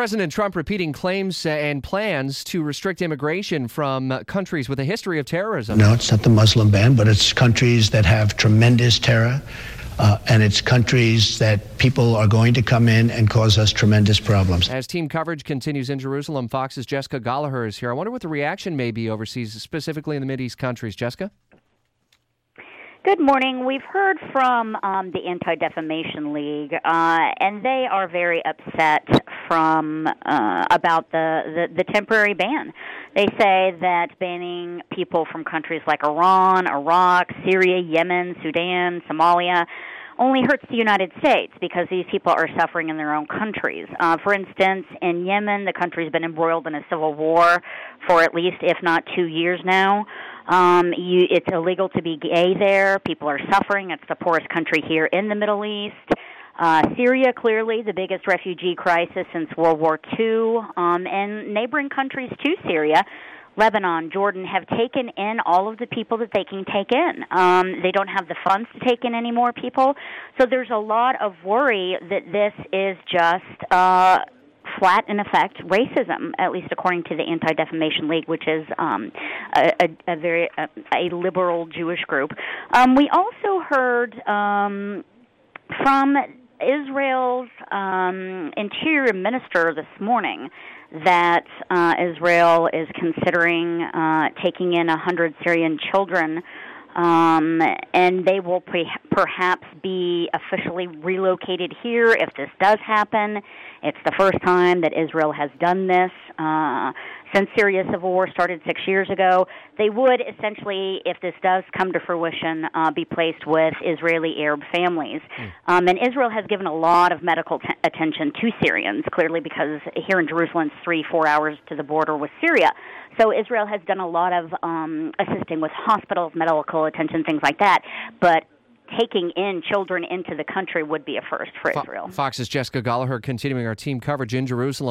President Trump repeating claims and plans to restrict immigration from countries with a history of terrorism. No, it's not the Muslim ban, but it's countries that have tremendous terror. Uh, and it's countries that people are going to come in and cause us tremendous problems. As team coverage continues in Jerusalem, Fox's Jessica Gallagher is here. I wonder what the reaction may be overseas, specifically in the Mideast countries. Jessica? Good morning. We've heard from um, the Anti Defamation League, uh, and they are very upset from uh, about the, the, the temporary ban. They say that banning people from countries like Iran, Iraq, Syria, Yemen, Sudan, Somalia only hurts the United States because these people are suffering in their own countries. Uh, for instance, in Yemen, the country's been embroiled in a civil war for at least, if not two years now. Um, you, it's illegal to be gay there. People are suffering. It's the poorest country here in the Middle East. Uh, Syria, clearly the biggest refugee crisis since World War II, um, and neighboring countries to Syria, Lebanon, Jordan, have taken in all of the people that they can take in. Um, they don't have the funds to take in any more people, so there's a lot of worry that this is just. Uh, flat in effect racism, at least according to the Anti Defamation League, which is um, a, a, a very a, a liberal Jewish group. Um, we also heard um, from Israel's um, interior minister this morning that uh, Israel is considering uh, taking in a hundred Syrian children um, and they will pre- perhaps be officially relocated here if this does happen. It's the first time that Israel has done this uh, since Syria's civil war started six years ago. They would essentially, if this does come to fruition, uh, be placed with Israeli Arab families. Mm. Um, and Israel has given a lot of medical t- attention to Syrians, clearly because here in Jerusalem, it's three, four hours to the border with Syria. So Israel has done a lot of um, assisting with hospitals, medical attention, things like that. But taking in children into the country would be a first for Israel. Fox's Jessica Gallagher continuing our team coverage in Jerusalem.